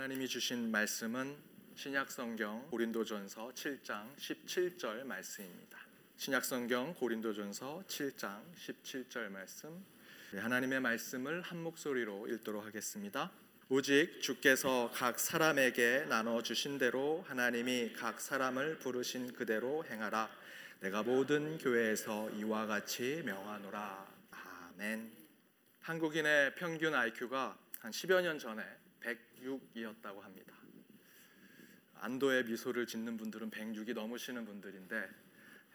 하나님이 주신 말씀은 신약 성경 고린도전서 7장 17절 말씀입니다. 신약 성경 고린도전서 7장 17절 말씀 네, 하나님의 말씀을 한 목소리로 읽도록 하겠습니다. 오직 주께서 각 사람에게 나눠 주신 대로 하나님이 각 사람을 부르신 그대로 행하라. 내가 모든 교회에서 이와 같이 명하노라. 아멘. 한국인의 평균 IQ가 한 10여 년 전에 106이었다고 합니다. 안도의 미소를 짓는 분들은 106이 넘으시는 분들인데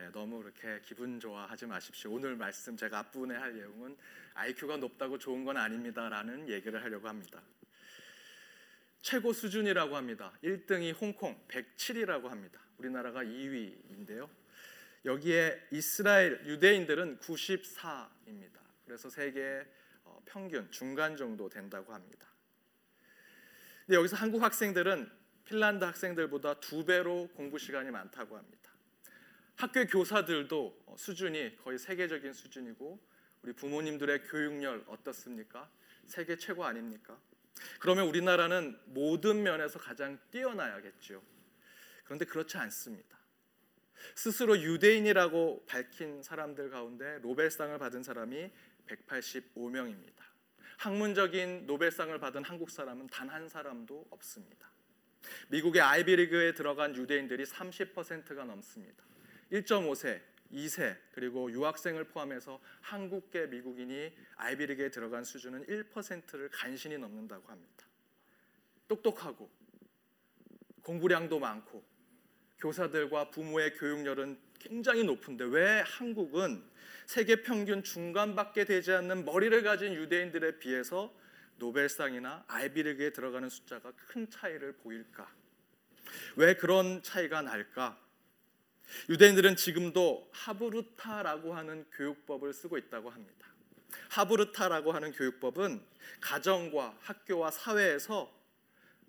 예, 너무 그렇게 기분 좋아하지 마십시오. 오늘 말씀 제가 앞부분에 할 내용은 IQ가 높다고 좋은 건 아닙니다라는 얘기를 하려고 합니다. 최고 수준이라고 합니다. 1등이 홍콩 107이라고 합니다. 우리나라가 2위인데요. 여기에 이스라엘 유대인들은 94입니다. 그래서 세계 어, 평균 중간 정도 된다고 합니다. 근데 여기서 한국 학생들은 핀란드 학생들보다 두 배로 공부 시간이 많다고 합니다. 학교 교사들도 어, 수준이 거의 세계적인 수준이고 우리 부모님들의 교육열 어떻습니까? 세계 최고 아닙니까? 그러면 우리나라는 모든 면에서 가장 뛰어나야겠죠. 그런데 그렇지 않습니다. 스스로 유대인이라고 밝힌 사람들 가운데 노벨상을 받은 사람이 185명입니다. 학문적인 노벨상을 받은 한국 사람은 단 한 사람도 없습니다. 미국의 아이비리그에 들어간 유대인들이 30%가 넘습니다. 1.5세, 2세 그리고 유학생을 포함해서 한국계 미국인이 아이비리그에 들어간 수준은 1%를 간신히 넘는다고 합니다. 똑똑하고 공부량도 많고 교사들과 부모의 교육열은 굉장히 높은데 왜 한국은 세계 평균 중간밖에 되지 않는 머리를 가진 유대인들에 비해서 노벨상이나 아이비리그에 들어가는 숫자가 큰 차이를 보일까? 왜 그런 차이가 날까? 유대인들은 지금도 하브르타라고 하는 교육법을 쓰고 있다고 합니다. 하브르타라고 하는 교육법은 가정과 학교와 사회에서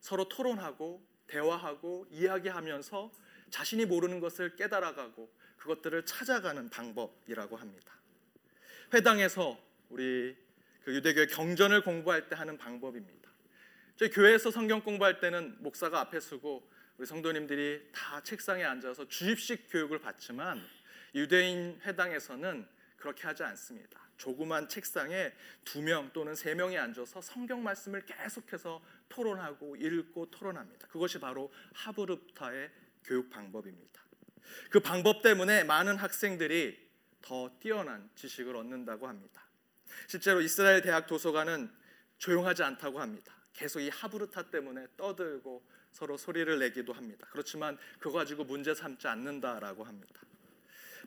서로 토론하고 대화하고 이야기하면서 자신이 모르는 것을 깨달아가고 그것들을 찾아가는 방법이라고 합니다. 회당에서 우리 그 유대교의 경전을 공부할 때 하는 방법입니다. 저희 교회에서 성경 공부할 때는 목사가 앞에 서고 우리 성도님들이 다 책상에 앉아서 주입식 교육을 받지만 유대인 회당에서는 그렇게 하지 않습니다. 조그만 책상에 두 명 또는 세 명이 앉아서 성경 말씀을 계속해서 토론하고 읽고 토론합니다. 그것이 바로 하브르타의 교육 방법입니다. 그 방법 때문에 많은 학생들이 더 뛰어난 지식을 얻는다고 합니다. 실제로 이스라엘 대학 도서관은 조용하지 않다고 합니다. 계속 이 하브르타 때문에 떠들고 서로 소리를 내기도 합니다. 그렇지만 그거 가지고 문제 삼지 않는다라고 합니다.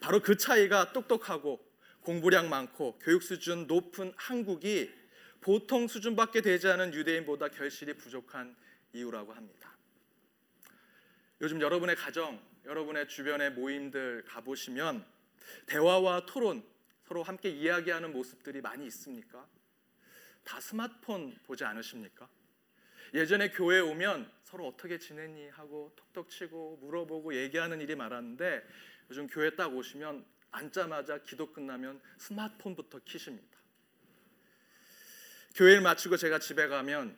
바로 그 차이가 똑똑하고 공부량 많고 교육 수준 높은 한국이 보통 수준밖에 되지 않은 유대인보다 결실이 부족한 이유라고 합니다. 요즘 여러분의 가정, 여러분의 주변의 모임들 가보시면 대화와 토론, 서로 함께 이야기하는 모습들이 많이 있습니까? 다 스마트폰 보지 않으십니까? 예전에 교회 오면 서로 어떻게 지냈니 하고 톡톡 치고 물어보고 얘기하는 일이 많았는데 요즘 교회 딱 오시면 앉자마자 기도 끝나면 스마트폰부터 키십니다. 교회를 마치고 제가 집에 가면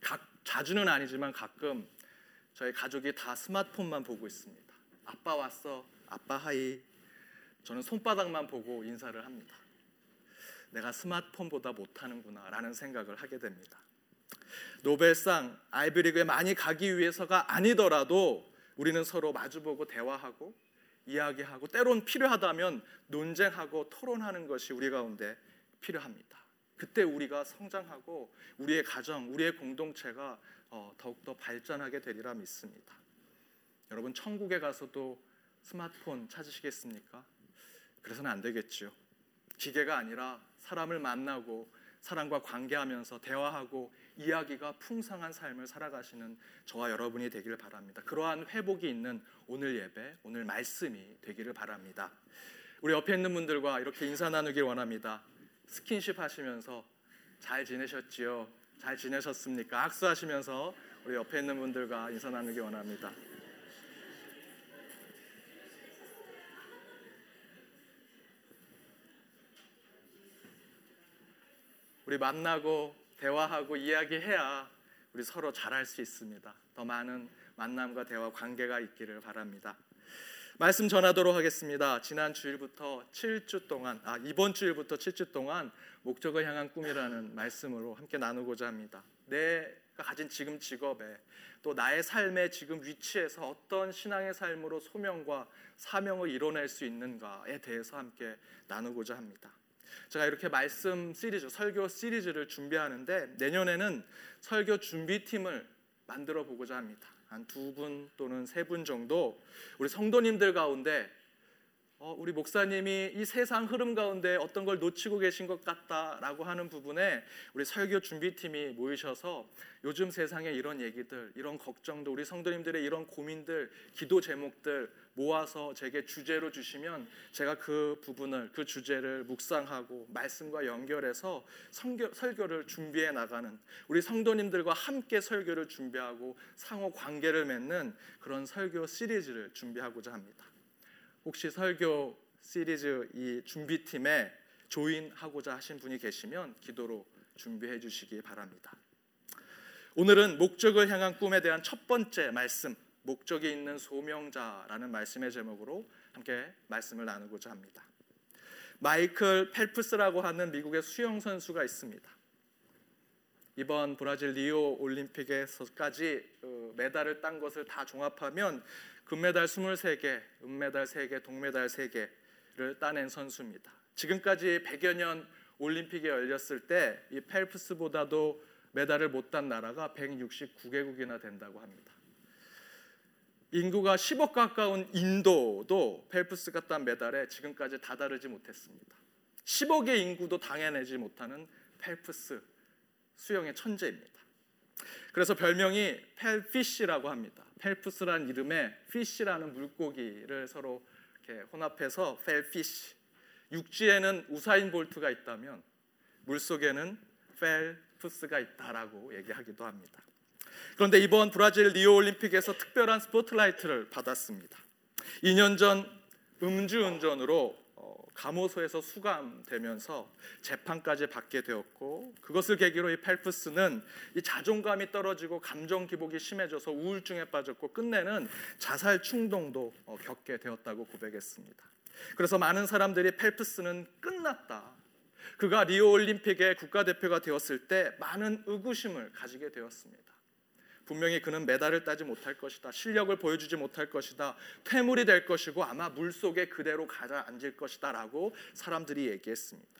각, 자주는 아니지만 가끔 저희 가족이 다 스마트폰만 보고 있습니다. 아빠 왔어. 아빠 하이. 저는 손바닥만 보고 인사를 합니다. 내가 스마트폰보다 못하는구나 라는 생각을 하게 됩니다. 노벨상 아이비리그에 많이 가기 위해서가 아니더라도 우리는 서로 마주보고 대화하고 이야기하고 때론 필요하다면 논쟁하고 토론하는 것이 우리 가운데 필요합니다. 그때 우리가 성장하고 우리의 가정, 우리의 공동체가 어, 더욱더 발전하게 되리라 믿습니다. 여러분 천국에 가서도 스마트폰 찾으시겠습니까? 그래서는 안 되겠죠. 기계가 아니라 사람을 만나고 사람과 관계하면서 대화하고 이야기가 풍성한 삶을 살아가시는 저와 여러분이 되기를 바랍니다. 그러한 회복이 있는 오늘 예배, 오늘 말씀이 되기를 바랍니다. 우리 옆에 있는 분들과 이렇게 인사 나누길 원합니다. 스킨십 하시면서 잘 지내셨지요? 잘 지내셨습니까? 악수하시면서 우리 옆에 있는 분들과 인사 나누기 원합니다. 우리 만나고 대화하고 이야기해야 우리 서로 잘할 수 있습니다. 더 많은 만남과 대화 관계가 있기를 바랍니다. 말씀 전하도록 하겠습니다. 지난 주일부터 7주 동안 아 이번 주일부터 7주 동안 목적을 향한 꿈이라는 말씀으로 함께 나누고자 합니다. 내가 가진 지금 직업에 또 나의 삶의 지금 위치에서 어떤 신앙의 삶으로 소명과 사명을 이뤄낼 수 있는가에 대해서 함께 나누고자 합니다. 제가 이렇게 말씀 시리즈, 설교 시리즈를 준비하는데 내년에는 설교 준비팀을 만들어 보고자 합니다. 한 두 분 또는 세 분 정도 우리 성도님들 가운데 어, 우리 목사님이 이 세상 흐름 가운데 어떤 걸 놓치고 계신 것 같다라고 하는 부분에 우리 설교 준비팀이 모이셔서 요즘 세상에 이런 얘기들, 이런 걱정도 우리 성도님들의 이런 고민들, 기도 제목들 모아서 제게 주제로 주시면 제가 그 부분을 그 주제를 묵상하고 말씀과 연결해서 성교, 설교를 준비해 나가는 우리 성도님들과 함께 설교를 준비하고 상호 관계를 맺는 그런 설교 시리즈를 준비하고자 합니다. 혹시 설교 시리즈 이 준비팀에 조인하고자 하신 분이 계시면 기도로 준비해 주시기 바랍니다. 오늘은 목적을 향한 꿈에 대한 첫 번째 말씀, 목적이 있는 소명자라는 말씀의 제목으로 함께 말씀을 나누고자 합니다. 마이클 펠프스라고 하는 미국의 수영 선수가 있습니다. 이번 브라질 리오 올림픽에서까지 어, 메달을 딴 것을 다 종합하면 금메달 23개, 은메달 3개, 동메달 3개를 따낸 선수입니다. 지금까지 100여 년 올림픽이 열렸을 때 이 펠프스보다도 메달을 못 딴 나라가 169개국이나 된다고 합니다. 인구가 10억 가까운 인도도 펠프스가 딴 메달에 지금까지 다다르지 못했습니다. 10억의 인구도 당해내지 못하는 펠프스 수영의 천재입니다. 그래서 별명이 펠피쉬라고 합니다. 펠프스라는 이름에 fish라는 물고기를 서로 이렇게 혼합해서 펠피쉬. 육지에는 우사인 볼트가 있다면 물 속에는 펠프스가 있다라고 얘기하기도 합니다. 그런데 이번 브라질 리오 올림픽에서 특별한 스포트라이트를 받았습니다. 2년 전 음주운전으로 감호소에서 수감되면서 재판까지 받게 되었고 그것을 계기로 이 펠프스는 이 자존감이 떨어지고 감정 기복이 심해져서 우울증에 빠졌고 끝내는 자살 충동도 어, 겪게 되었다고 고백했습니다. 그래서 많은 사람들이 펠프스는 끝났다. 그가 리오 올림픽의 국가대표가 되었을 때 많은 의구심을 가지게 되었습니다. 분명히 그는 메달을 따지 못할 것이다. 실력을 보여주지 못할 것이다. 퇴물이 될 것이고 아마 물 속에 그대로 가라앉을 것이다라고 사람들이 얘기했습니다.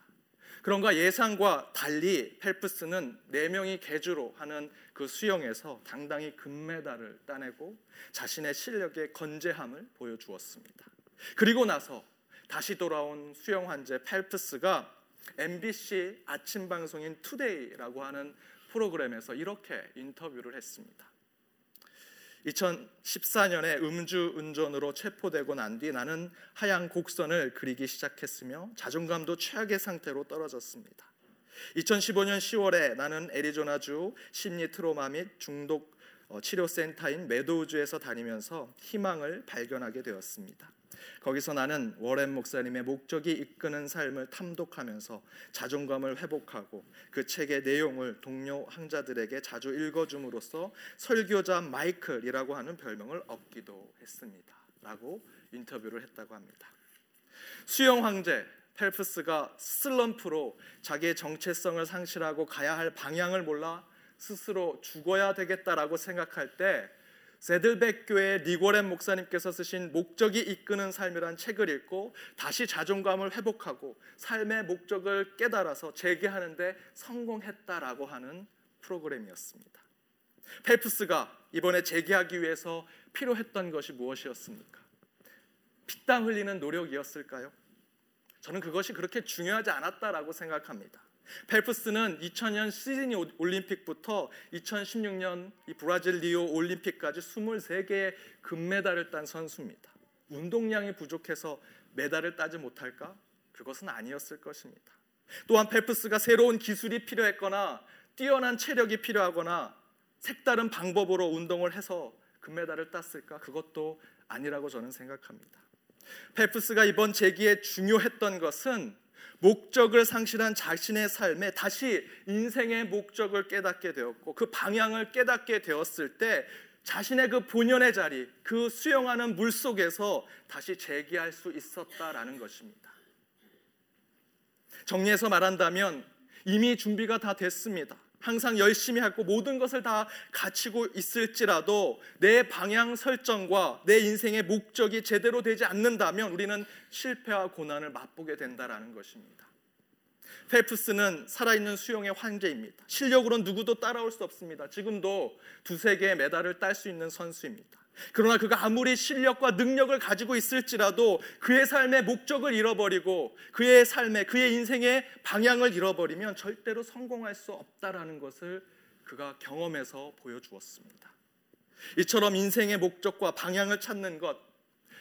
그런가 예상과 달리 펠프스는 네 명이 개주로 하는 그 수영에서 당당히 금메달을 따내고 자신의 실력의 건재함을 보여주었습니다. 그리고 나서 다시 돌아온 수영 환제 펠프스가 MBC 아침 방송인 투데이라고 하는 프로그램에서 이렇게 인터뷰를 했습니다. 2014년에 음주 운전으로 체포되고 난 뒤 나는 하얀 곡선을 그리기 시작했으며 자존감도 최악의 상태로 떨어졌습니다. 2015년 10월에 나는 애리조나주 심리 트로마 및 중독 어, 치료 센터인 메도우주에서 다니면서 희망을 발견하게 되었습니다. 거기서 나는 워렌 목사님의 목적이 이끄는 삶을 탐독하면서 자존감을 회복하고 그 책의 내용을 동료 항자들에게 자주 읽어줌으로써 설교자 마이클이라고 하는 별명을 얻기도 했습니다. 라고 인터뷰를 했다고 합니다. 수영 황제 펠프스가 슬럼프로 자기의 정체성을 상실하고 가야 할 방향을 몰라 스스로 죽어야 되겠다라고 생각할 때 세들백 교회 리고렌 목사님께서 쓰신 목적이 이끄는 삶이란 책을 읽고 다시 자존감을 회복하고 삶의 목적을 깨달아서 재개하는데 성공했다라고 하는 프로그램이었습니다. 펠프스가 이번에 재개하기 위해서 필요했던 것이 무엇이었습니까? 피땀 흘리는 노력이었을까요? 저는 그것이 그렇게 중요하지 않았다라고 생각합니다. 펠프스는 2000년 시드니 올림픽부터 2016년 이 브라질 리오 올림픽까지 23개의 금메달을 딴 선수입니다. 운동량이 부족해서 메달을 따지 못할까? 그것은 아니었을 것입니다. 또한 펠프스가 새로운 기술이 필요했거나 뛰어난 체력이 필요하거나 색다른 방법으로 운동을 해서 금메달을 땄을까? 그것도 아니라고 저는 생각합니다. 펠프스가 이번 재기에 중요했던 것은 목적을 상실한 자신의 삶에 다시 인생의 목적을 깨닫게 되었고 그 방향을 깨닫게 되었을 때 자신의 그 본연의 자리, 그 수영하는 물 속에서 다시 재기할 수 있었다라는 것입니다. 정리해서 말한다면 이미 준비가 다 됐습니다. 항상 열심히 하고 모든 것을 다 갖추고 있을지라도 내 방향 설정과 내 인생의 목적이 제대로 되지 않는다면 우리는 실패와 고난을 맛보게 된다라는 것입니다. 펠프스는 살아있는 수영의 황제입니다. 실력으로는 누구도 따라올 수 없습니다. 지금도 두세 개의 메달을 딸 수 있는 선수입니다. 그러나 그가 아무리 실력과 능력을 가지고 있을지라도 그의 삶의 목적을 잃어버리고 그의 삶의 그의 인생의 방향을 잃어버리면 절대로 성공할 수 없다라는 것을 그가 경험해서 보여주었습니다. 이처럼 인생의 목적과 방향을 찾는 것,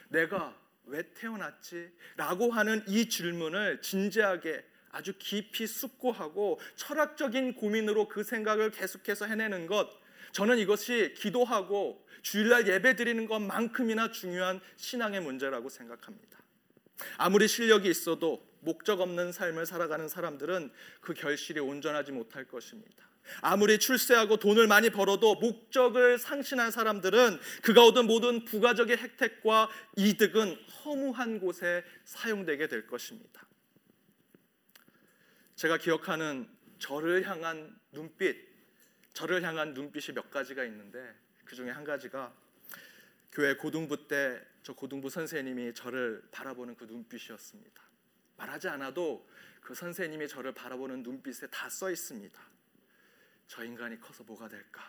내가 왜 태어났지? 라고 하는 이 질문을 진지하게 아주 깊이 숙고하고 철학적인 고민으로 그 생각을 계속해서 해내는 것, 저는 이것이 기도하고 주일날 예배 드리는 것만큼이나 중요한 신앙의 문제라고 생각합니다. 아무리 실력이 있어도 목적 없는 삶을 살아가는 사람들은 그 결실이 온전하지 못할 것입니다. 아무리 출세하고 돈을 많이 벌어도 목적을 상신한 사람들은 그가 얻은 모든 부가적인 혜택과 이득은 허무한 곳에 사용되게 될 것입니다. 제가 기억하는 저를 향한 눈빛, 저를 향한 눈빛이 몇 가지가 있는데 그 중에 한 가지가 교회 고등부 때 저 고등부 선생님이 저를 바라보는 그 눈빛이었습니다. 말하지 않아도 그 선생님이 저를 바라보는 눈빛에 다 써 있습니다. 저 인간이 커서 뭐가 될까?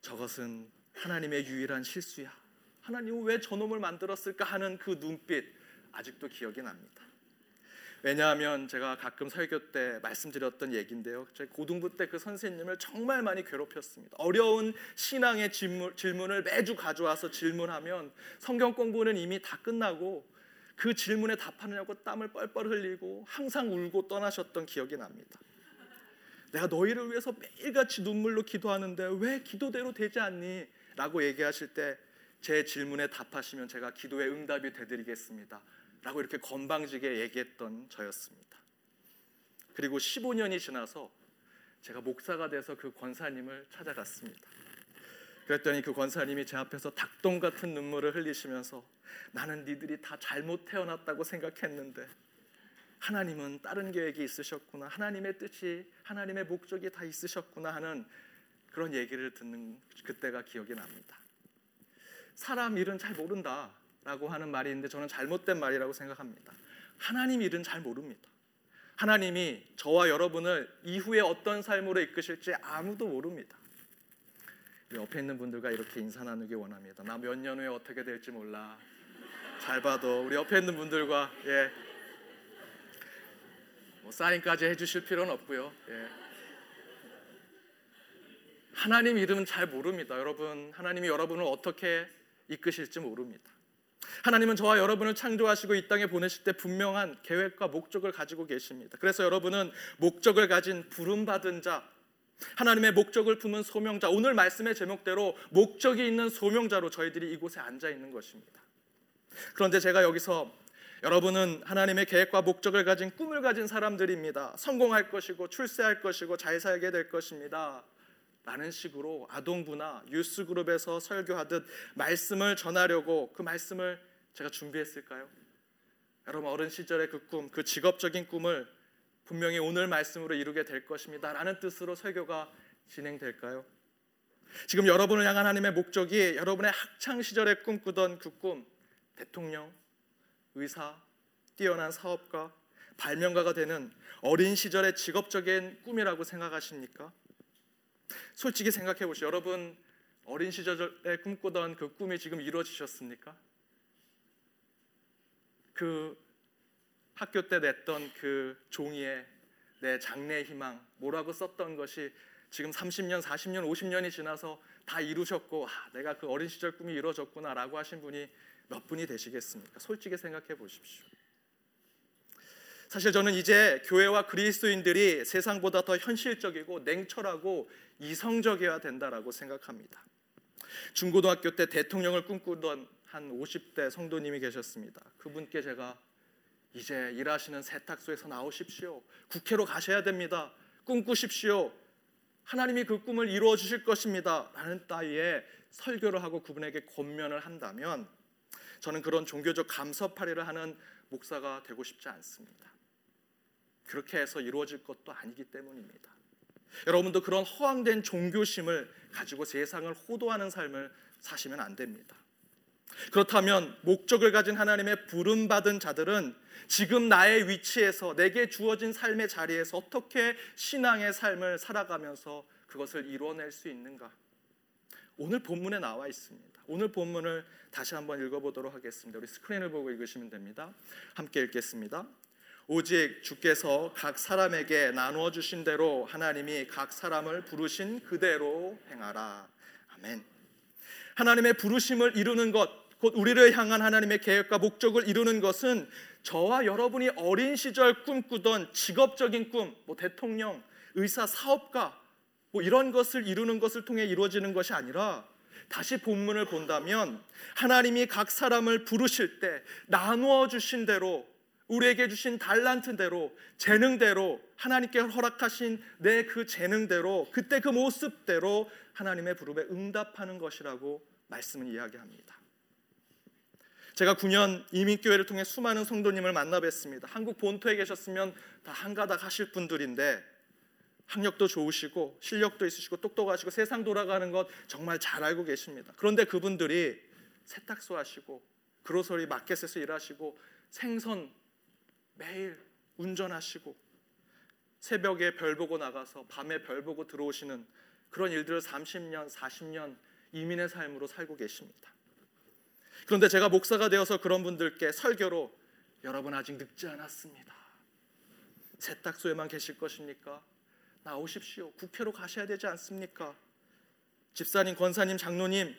저것은 하나님의 유일한 실수야. 하나님은 왜 저놈을 만들었을까 하는 그 눈빛 아직도 기억이 납니다. 왜냐하면 제가 가끔 설교 때 말씀드렸던 얘기인데요. 제 고등부 때 그 선생님을 정말 많이 괴롭혔습니다. 어려운 신앙의 질문, 질문 을 매주 가져와서 질문하면 성경 공부는 이미 다 끝나고 그 질문에 답하느냐고 땀을 뻘뻘 흘리고 항상 울고 떠나셨던 기억이 납니다. 내가 너희를 위해서 매일같이 눈물로 기도하는데 왜 기도대로 되지 않니? 라고 얘기하실 때 제 질문에 답하시면 제가 기도의 응답이 되드리겠습니다. 라고 이렇게 건방지게 얘기했던 저였습니다. 그리고 15년이 지나서 제가 목사가 돼서 그 권사님을 찾아갔습니다. 그랬더니 그 권사님이 제 앞에서 닭똥 같은 눈물을 흘리시면서 나는 니들이 다 잘못 태어났다고 생각했는데 하나님은 다른 계획이 있으셨구나. 하나님의 뜻이 하나님의 목적이 다 있으셨구나 하는 그런 얘기를 듣는 그때가 기억이 납니다. 사람 일은 잘 모른다. 라고 하는 말이 있는데 저는 잘못된 말이라고 생각합니다. 하나님 일은 잘 모릅니다. 하나님이 저와 여러분을 이후에 어떤 삶으로 이끄실지 아무도 모릅니다. 옆에 있는 분들과 이렇게 인사 나누기 원합니다. 나 몇 년 후에 어떻게 될지 몰라. 잘 봐도 우리 옆에 있는 분들과 예. 뭐 사인까지 해주실 필요는 없고요. 예. 하나님 이름은 잘 모릅니다. 여러분 하나님이 여러분을 어떻게 이끄실지 모릅니다. 하나님은 저와 여러분을 창조하시고 이 땅에 보내실 때 분명한 계획과 목적을 가지고 계십니다. 그래서 여러분은 목적을 가진 부름받은 자, 하나님의 목적을 품은 소명자, 오늘 말씀의 제목대로 목적이 있는 소명자로 저희들이 이곳에 앉아 있는 것입니다. 그런데 제가 여기서 여러분은 하나님의 계획과 목적을 가진 꿈을 가진 사람들입니다. 성공할 것이고 출세할 것이고 잘 살게 될 것입니다. 라는 식으로 아동부나 유스그룹에서 설교하듯 말씀을 전하려고 그 말씀을 제가 준비했을까요? 여러분 어른 시절의 그 꿈, 그 직업적인 꿈을 분명히 오늘 말씀으로 이루게 될 것입니다. 라는 뜻으로 설교가 진행될까요? 지금 여러분을 향한 하나님의 목적이 여러분의 학창 시절에 꿈꾸던 그 꿈, 대통령, 의사, 뛰어난 사업가, 발명가가 되는 어린 시절의 직업적인 꿈이라고 생각하십니까? 솔직히 생각해 보시죠. 여러분 어린 시절에 꿈꾸던 그 꿈이 지금 이루어지셨습니까? 그 학교 때 냈던 그 종이에 내 장래 희망 뭐라고 썼던 것이 지금 30년, 40년, 50년이 지나서 다 이루셨고 아, 내가 그 어린 시절 꿈이 이루어졌구나라고 하신 분이 몇 분이 되시겠습니까? 솔직히 생각해 보십시오. 사실 저는 이제 교회와 그리스도인들이 세상보다 더 현실적이고 냉철하고 이성적이어야 된다라고 생각합니다. 중고등학교 때 대통령을 꿈꾸던 한 50대 성도님이 계셨습니다. 그분께 제가 이제 일하시는 세탁소에서 나오십시오. 국회로 가셔야 됩니다. 꿈꾸십시오. 하나님이 그 꿈을 이루어 주실 것입니다. 라는 따위의 설교를 하고 그분에게 권면을 한다면 저는 그런 종교적 감서팔이를 하는 목사가 되고 싶지 않습니다. 그렇게 해서 이루어질 것도 아니기 때문입니다. 여러분도 그런 허황된 종교심을 가지고 세상을 호도하는 삶을 사시면 안 됩니다. 그렇다면 목적을 가진 하나님의 부름 받은 자들은 지금 나의 위치에서 내게 주어진 삶의 자리에서 어떻게 신앙의 삶을 살아가면서 그것을 이루어낼 수 있는가? 오늘 본문에 나와 있습니다. 오늘 본문을 다시 한번 읽어보도록 하겠습니다. 우리 스크린을 보고 읽으시면 됩니다. 함께 읽겠습니다. 오직 주께서 각 사람에게 나누어 주신 대로 하나님이 각 사람을 부르신 그대로 행하라. 아멘. 하나님의 부르심을 이루는 것, 곧 우리를 향한 하나님의 계획과 목적을 이루는 것은 저와 여러분이 어린 시절 꿈꾸던 직업적인 꿈, 뭐 대통령, 의사, 사업가, 뭐 이런 것을 이루는 것을 통해 이루어지는 것이 아니라 다시 본문을 본다면 하나님이 각 사람을 부르실 때 나누어 주신 대로 우리에게 주신 달란트대로 재능대로 하나님께 허락하신 내 그 재능대로 그때 그 모습대로 하나님의 부름에 응답하는 것이라고 말씀은 이야기합니다. 제가 9년 이민교회를 통해 수많은 성도님을 만나 뵀습니다. 한국 본토에 계셨으면 다 한가닥 하실 분들인데 학력도 좋으시고 실력도 있으시고 똑똑하시고 세상 돌아가는 것 정말 잘 알고 계십니다. 그런데 그분들이 세탁소 하시고 그로서리 마켓에서 일하시고 생선 매일 운전하시고 새벽에 별 보고 나가서 밤에 별 보고 들어오시는 그런 일들을 30년, 40년 이민의 삶으로 살고 계십니다. 그런데 제가 목사가 되어서 그런 분들께 설교로 여러분 아직 늙지 않았습니다. 세탁소에만 계실 것입니까? 나오십시오. 국회로 가셔야 되지 않습니까? 집사님, 권사님, 장로님,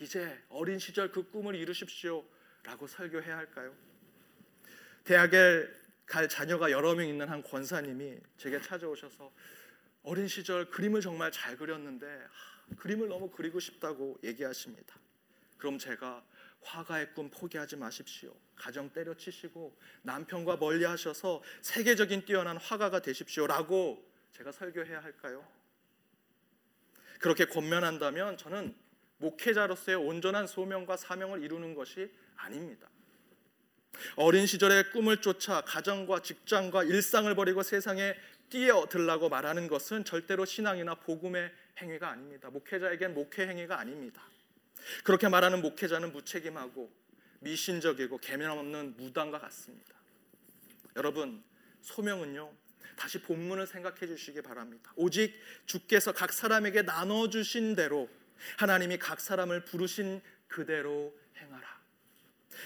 이제 어린 시절 그 꿈을 이루십시오. 라고 설교해야 할까요? 대학에 갈 자녀가 여러 명 있는 한 권사님이 제게 찾아오셔서 어린 시절 그림을 정말 잘 그렸는데 하, 그림을 너무 그리고 싶다고 얘기하십니다. 그럼 제가 화가의 꿈 포기하지 마십시오. 가정 때려치시고 남편과 멀리 하셔서 세계적인 뛰어난 화가가 되십시오라고 제가 설교해야 할까요? 그렇게 권면한다면 저는 목회자로서의 온전한 소명과 사명을 이루는 것이 아닙니다. 어린 시절의 꿈을 쫓아 가정과 직장과 일상을 버리고 세상에 뛰어들라고 말하는 것은 절대로 신앙이나 복음의 행위가 아닙니다. 목회자에겐 목회 행위가 아닙니다. 그렇게 말하는 목회자는 무책임하고 미신적이고 개념 없는 무당과 같습니다. 여러분, 소명은요. 다시 본문을 생각해 주시기 바랍니다. 오직 주께서 각 사람에게 나눠 주신 대로 하나님이 각 사람을 부르신 그대로 행하라.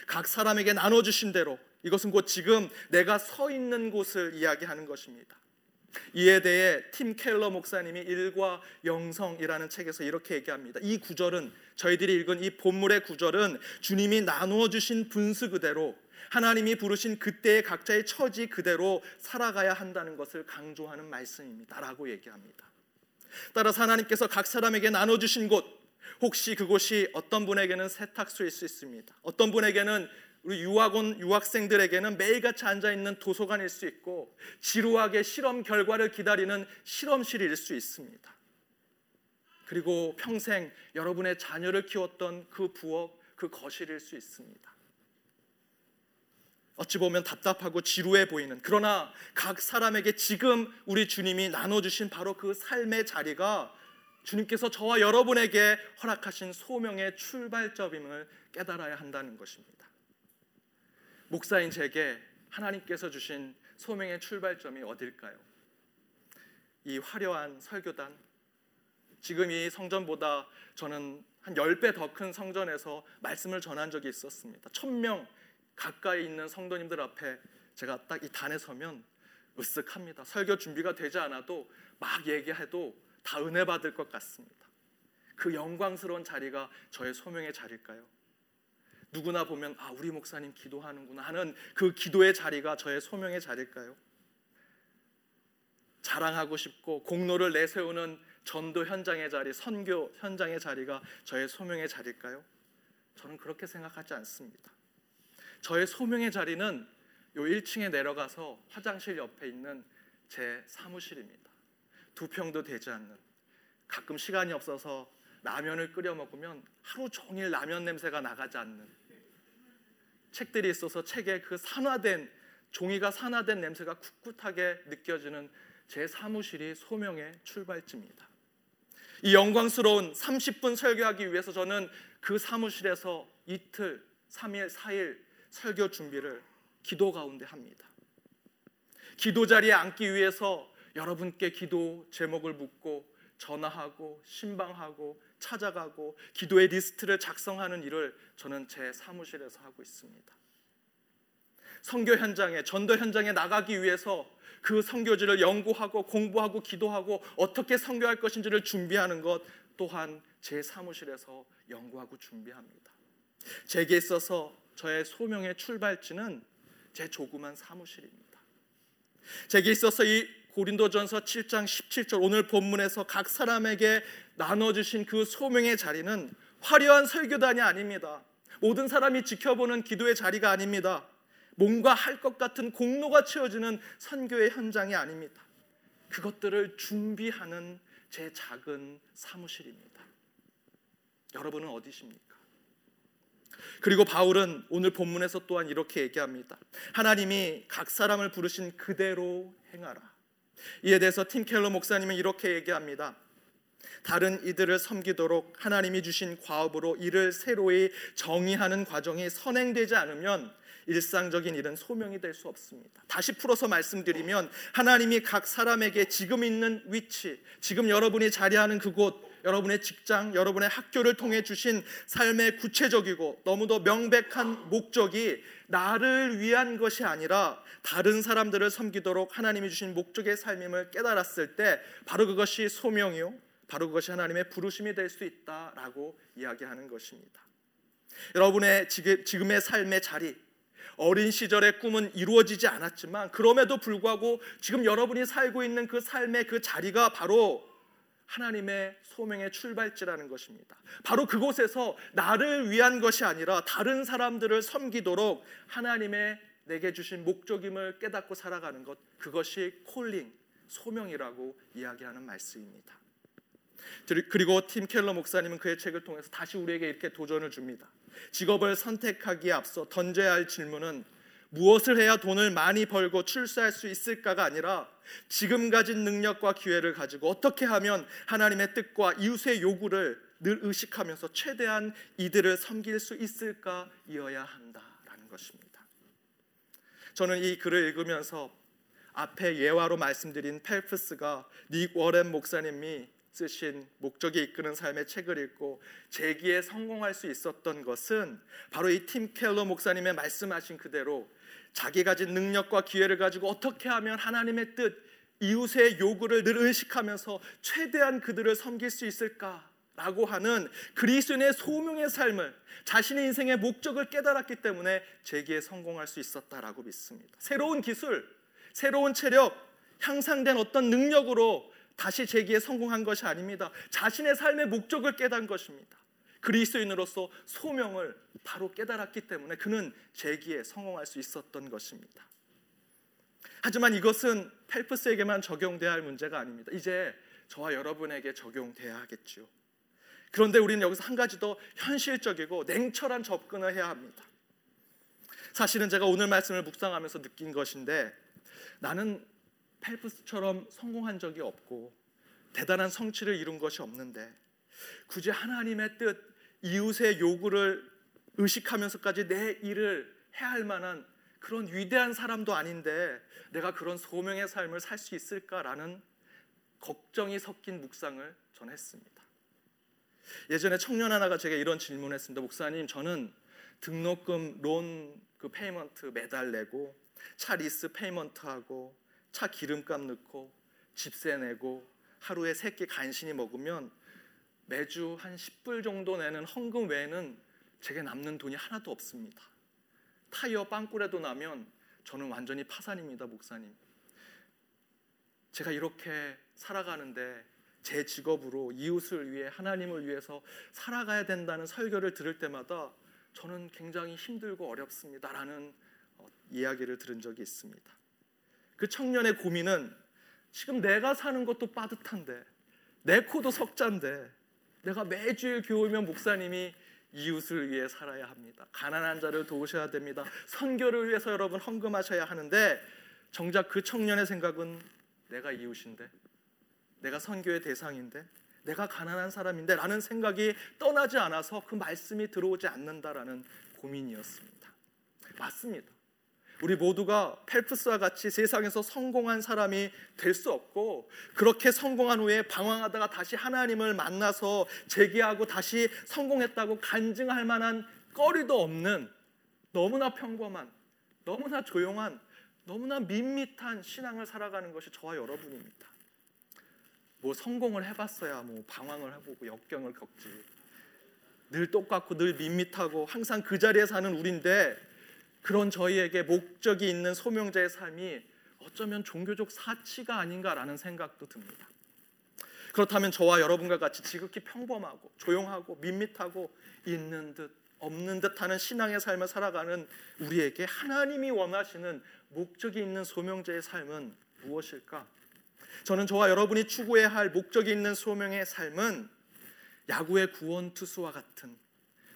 각 사람에게 나눠 주신 대로 이것은 곧 지금 내가 서 있는 곳을 이야기하는 것입니다. 이에 대해 팀 켈러 목사님이 일과 영성이라는 책에서 이렇게 얘기합니다. 이 구절은 저희들이 읽은 이 본물의 구절은 주님이 나누어 주신 분수 그대로 하나님이 부르신 그때의 각자의 처지 그대로 살아가야 한다는 것을 강조하는 말씀입니다라고 얘기합니다. 따라서 하나님께서 각 사람에게 나눠 주신 곳 혹시 그곳이 어떤 분에게는 세탁소일 수 있습니다. 어떤 분에게는 우리 유학원 유학생들에게는 매일같이 앉아 있는 도서관일 수 있고 지루하게 실험 결과를 기다리는 실험실일 수 있습니다. 그리고 평생 여러분의 자녀를 키웠던 그 부엌, 그 거실일 수 있습니다. 어찌 보면 답답하고 지루해 보이는 그러나 각 사람에게 지금 우리 주님이 나눠 주신 바로 그 삶의 자리가 주님께서 저와 여러분에게 허락하신 소명의 출발점임을 깨달아야 한다는 것입니다. 목사인 제게 하나님께서 주신 소명의 출발점이 어딜까요? 이 화려한 설교단 지금 이 성전보다 저는 한 10배 더 큰 성전에서 말씀을 전한 적이 있었습니다. 천명 가까이 있는 성도님들 앞에 제가 딱 이 단에 서면 으쓱합니다. 설교 준비가 되지 않아도 막 얘기해도 다 은혜 받을 것 같습니다. 그 영광스러운 자리가 저의 소명의 자리일까요? 누구나 보면 아 우리 목사님 기도하는구나 하는 그 기도의 자리가 저의 소명의 자리일까요? 자랑하고 싶고 공로를 내세우는 전도 현장의 자리, 선교 현장의 자리가 저의 소명의 자리일까요? 저는 그렇게 생각하지 않습니다. 저의 소명의 자리는 요 1층에 내려가서 화장실 옆에 있는 제 사무실입니다. 두 평도 되지 않는 가끔 시간이 없어서 라면을 끓여 먹으면 하루 종일 라면 냄새가 나가지 않는 책들이 있어서 책에 그 산화된 종이가 산화된 냄새가 꿋꿋하게 느껴지는 제 사무실이 소명의 출발지입니다. 이 영광스러운 30분 설교하기 위해서 저는 그 사무실에서 이틀, 3일, 4일 설교 준비를 기도 가운데 합니다. 기도 자리에 앉기 위해서 여러분께 기도 제목을 묻고 전화하고 신방하고 찾아가고 기도의 리스트를 작성하는 일을 저는 제 사무실에서 하고 있습니다. 선교 현장에 전도 현장에 나가기 위해서 그 선교지를 연구하고 공부하고 기도하고 어떻게 선교할 것인지를 준비하는 것 또한 제 사무실에서 연구하고 준비합니다. 제게 있어서 저의 소명의 출발지는 제 조그만 사무실입니다. 제게 있어서 이 고린도전서 7장 17절 오늘 본문에서 각 사람에게 나눠 주신 그 소명의 자리는 화려한 설교단이 아닙니다. 모든 사람이 지켜보는 기도의 자리가 아닙니다. 뭔가 할 것 같은 공로가 채워지는 선교의 현장이 아닙니다. 그것들을 준비하는 제 작은 사무실입니다. 여러분은 어디십니까? 그리고 바울은 오늘 본문에서 또한 이렇게 얘기합니다. 하나님이 각 사람을 부르신 그대로 행하라. 이에 대해서 팀 켈러 목사님은 이렇게 얘기합니다. 다른 이들을 섬기도록 하나님이 주신 과업으로 이를 새로이 정의하는 과정이 선행되지 않으면 일상적인 일은 소명이 될 수 없습니다. 다시 풀어서 말씀드리면 하나님이 각 사람에게 지금 있는 위치, 지금 여러분이 자리하는 그곳, 여러분의 직장, 여러분의 학교를 통해 주신 삶의 구체적이고 너무도 명백한 목적이 나를 위한 것이 아니라 다른 사람들을 섬기도록 하나님이 주신 목적의 삶임을 깨달았을 때 바로 그것이 소명이요. 바로 그것이 하나님의 부르심이 될 수 있다라고 이야기하는 것입니다. 여러분의 지금의 삶의 자리, 어린 시절의 꿈은 이루어지지 않았지만 그럼에도 불구하고 지금 여러분이 살고 있는 그 삶의 그 자리가 바로 하나님의 소명의 출발지라는 것입니다. 바로 그곳에서 나를 위한 것이 아니라 다른 사람들을 섬기도록 하나님의 내게 주신 목적임을 깨닫고 살아가는 것 그것이 콜링 소명이라고 이야기하는 말씀입니다. 그리고 팀 켈러 목사님은 그의 책을 통해서 다시 우리에게 이렇게 도전을 줍니다. 직업을 선택하기에 앞서 던져야 할 질문은 무엇을 해야 돈을 많이 벌고 출세할 수 있을까가 아니라 지금 가진 능력과 기회를 가지고 어떻게 하면 하나님의 뜻과 이웃의 요구를 늘 의식하면서 최대한 이들을 섬길 수 있을까 이어야 한다라는 것입니다. 저는 이 글을 읽으면서 앞에 예화로 말씀드린 펠프스가 닉 워렌 목사님이 쓰신 목적이 이끄는 삶의 책을 읽고 재기에 성공할 수 있었던 것은 바로 이 팀 켈러 목사님의 말씀하신 그대로 자기 가진 능력과 기회를 가지고 어떻게 하면 하나님의 뜻, 이웃의 요구를 늘 의식하면서 최대한 그들을 섬길 수 있을까 라고 하는 그리스도인의 소명의 삶을 자신의 인생의 목적을 깨달았기 때문에 재기에 성공할 수 있었다라고 믿습니다. 새로운 기술, 새로운 체력, 향상된 어떤 능력으로 다시 재기에 성공한 것이 아닙니다. 자신의 삶의 목적을 깨달은 것입니다. 그리스도인으로서 소명을 바로 깨달았기 때문에 그는 재기에 성공할 수 있었던 것입니다. 하지만 이것은 펠프스에게만 적용돼야 할 문제가 아닙니다. 이제 저와 여러분에게 적용돼야 하겠죠. 그런데 우리는 여기서 한 가지 더 현실적이고 냉철한 접근을 해야 합니다. 사실은 제가 오늘 말씀을 묵상하면서 느낀 것인데 나는 펠프스처럼 성공한 적이 없고 대단한 성취를 이룬 것이 없는데 굳이 하나님의 뜻, 이웃의 요구를 의식하면서까지 내 일을 해야 할 만한 그런 위대한 사람도 아닌데 내가 그런 소명의 삶을 살 수 있을까라는 걱정이 섞인 묵상을 전 했습니다. 예전에 청년 하나가 제게 이런 질문했습니다. 목사님, 저는 등록금 loan 그 payment 매달 내고 차 리스 payment 하고 차 기름값 넣고 집세 내고 하루에 세 끼 간신히 먹으면 매주 한 10불 정도 내는 헌금 외에는 제게 남는 돈이 하나도 없습니다. 타이어 빵꾸라도 나면 저는 완전히 파산입니다, 목사님. 제가 이렇게 살아가는데 제 직업으로 이웃을 위해 하나님을 위해서 살아가야 된다는 설교를 들을 때마다 저는 굉장히 힘들고 어렵습니다라는 이야기를 들은 적이 있습니다. 그 청년의 고민은 지금 내가 사는 것도 빠듯한데 내 코도 석잔데 내가 매주일 교회면 목사님이 이웃을 위해 살아야 합니다. 가난한 자를 도우셔야 됩니다. 선교를 위해서 여러분 헌금하셔야 하는데 정작 그 청년의 생각은 내가 이웃인데 내가 선교의 대상인데 내가 가난한 사람인데 라는 생각이 떠나지 않아서 그 말씀이 들어오지 않는다라는 고민이었습니다. 맞습니다. 우리 모두가 펠프스와 같이 세상에서 성공한 사람이 될 수 없고 그렇게 성공한 후에 방황하다가 다시 하나님을 만나서 재기하고 다시 성공했다고 간증할 만한 거리도 없는 너무나 평범한 너무나 조용한 너무나 밋밋한 신앙을 살아가는 것이 저와 여러분입니다. 뭐 성공을 해봤어야 뭐 방황을 해보고 역경을 겪지. 늘 똑같고 늘 밋밋하고 항상 그 자리에 사는 우리인데 그런 저희에게 목적이 있는 소명자의 삶이 어쩌면 종교적 사치가 아닌가라는 생각도 듭니다. 그렇다면 저와 여러분과 같이 지극히 평범하고 조용하고 밋밋하고 있는 듯 없는 듯하는 신앙의 삶을 살아가는 우리에게 하나님이 원하시는 목적이 있는 소명자의 삶은 무엇일까? 저는 저와 여러분이 추구해야 할 목적이 있는 소명의 삶은 야구의 구원 투수와 같은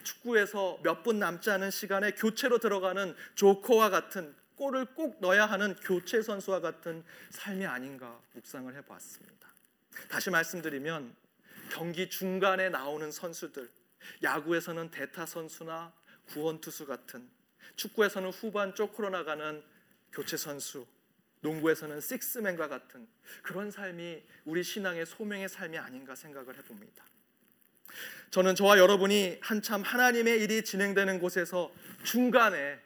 축구에서 몇 분 남지 않은 시간에 교체로 들어가는 조커와 같은 골을 꼭 넣어야 하는 교체 선수와 같은 삶이 아닌가 묵상을 해보았습니다. 다시 말씀드리면 경기 중간에 나오는 선수들, 야구에서는 대타 선수나 구원 투수 같은, 축구에서는 후반 쪽으로 나가는 교체 선수, 농구에서는 식스맨과 같은 그런 삶이 우리 신앙의 소명의 삶이 아닌가 생각을 해봅니다. 저는 저와 여러분이 한참 하나님의 일이 진행되는 곳에서 중간에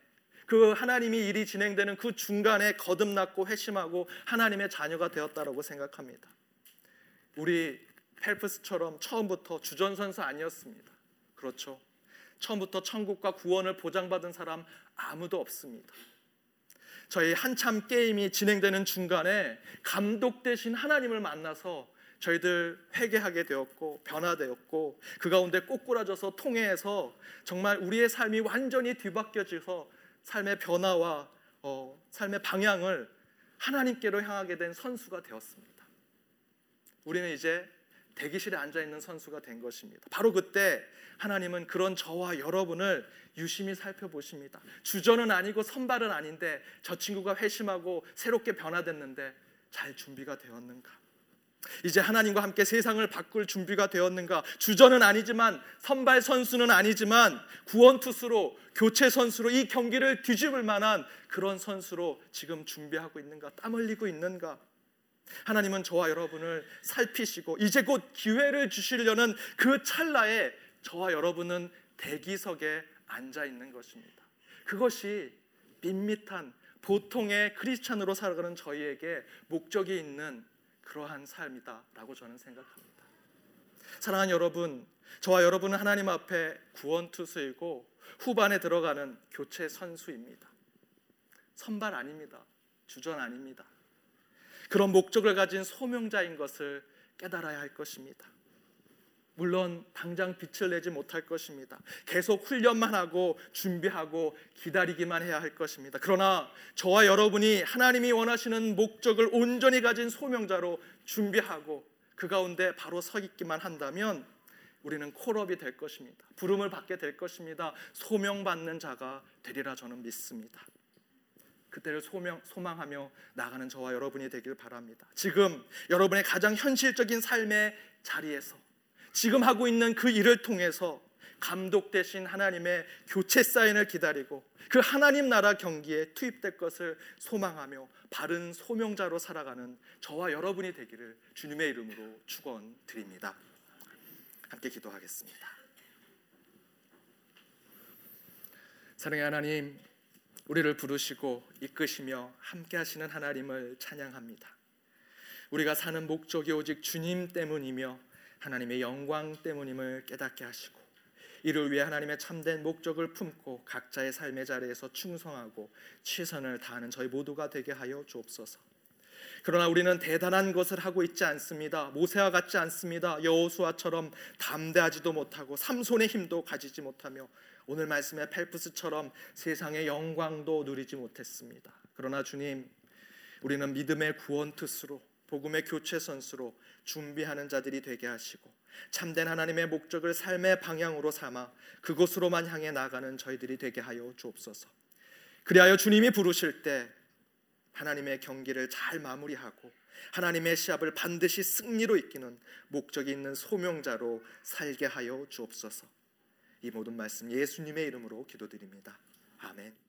그 하나님이 일이 진행되는 그 중간에 거듭났고 회심하고 하나님의 자녀가 되었다라고 생각합니다. 우리 펠프스처럼 처음부터 주전선수 아니었습니다. 그렇죠. 처음부터 천국과 구원을 보장받은 사람 아무도 없습니다. 저희 한참 게임이 진행되는 중간에 감독 대신 하나님을 만나서 저희들 회개하게 되었고 변화되었고 그 가운데 꼬꾸라져서 통해서 정말 우리의 삶이 완전히 뒤바뀌어져서 삶의 변화와 어, 삶의 방향을 하나님께로 향하게 된 선수가 되었습니다. 우리는 이제 대기실에 앉아 있는 선수가 된 것입니다. 바로 그때 하나님은 그런 저와 여러분을 유심히 살펴보십니다. 주전은 아니고 선발은 아닌데 저 친구가 회심하고 새롭게 변화됐는데 잘 준비가 되었는가? 이제 하나님과 함께 세상을 바꿀 준비가 되었는가? 주전은 아니지만 선발 선수는 아니지만 구원 투수로 교체 선수로 이 경기를 뒤집을 만한 그런 선수로 지금 준비하고 있는가? 땀 흘리고 있는가? 하나님은 저와 여러분을 살피시고 이제 곧 기회를 주시려는 그 찰나에 저와 여러분은 대기석에 앉아 있는 것입니다. 그것이 밋밋한 보통의 크리스찬으로 살아가는 저희에게 목적이 있는 그러한 삶이다라고 저는 생각합니다. 사랑하는 여러분, 저와 여러분은 하나님 앞에 구원 투수이고 후반에 들어가는 교체 선수입니다. 선발 아닙니다. 주전 아닙니다. 그런 목적을 가진 소명자인 것을 깨달아야 할 것입니다. 물론 당장 빛을 내지 못할 것입니다. 계속 훈련만 하고 준비하고 기다리기만 해야 할 것입니다. 그러나 저와 여러분이 하나님이 원하시는 목적을 온전히 가진 소명자로 준비하고 그 가운데 바로 서 있기만 한다면 우리는 콜업이 될 것입니다. 부름을 받게 될 것입니다. 소명받는 자가 되리라 저는 믿습니다. 그때를 소명, 소망하며 나가는 저와 여러분이 되길 바랍니다. 지금 여러분의 가장 현실적인 삶의 자리에서 지금 하고 있는 그 일을 통해서 감독 대신 하나님의 교체 사인을 기다리고 그 하나님 나라 경기에 투입될 것을 소망하며 바른 소명자로 살아가는 저와 여러분이 되기를 주님의 이름으로 축원드립니다. 함께 기도하겠습니다. 사랑의 하나님, 우리를 부르시고 이끄시며 함께 하시는 하나님을 찬양합니다. 우리가 사는 목적이 오직 주님 때문이며 하나님의 영광 때문임을 깨닫게 하시고 이를 위해 하나님의 참된 목적을 품고 각자의 삶의 자리에서 충성하고 최선을 다하는 저희 모두가 되게 하여 주옵소서. 그러나 우리는 대단한 것을 하고 있지 않습니다. 모세와 같지 않습니다. 여호수아처럼 담대하지도 못하고 삼손의 힘도 가지지 못하며 오늘 말씀의 펠프스처럼 세상의 영광도 누리지 못했습니다. 그러나 주님, 우리는 믿음의 구원 뜻으로 복음의 교체 선수로 준비하는 자들이 되게 하시고 참된 하나님의 목적을 삶의 방향으로 삼아 그곳으로만 향해 나가는 저희들이 되게 하여 주옵소서. 그리하여 주님이 부르실 때 하나님의 경기를 잘 마무리하고 하나님의 시합을 반드시 승리로 이기는 목적이 있는 소명자로 살게 하여 주옵소서. 이 모든 말씀 예수님의 이름으로 기도드립니다. 아멘.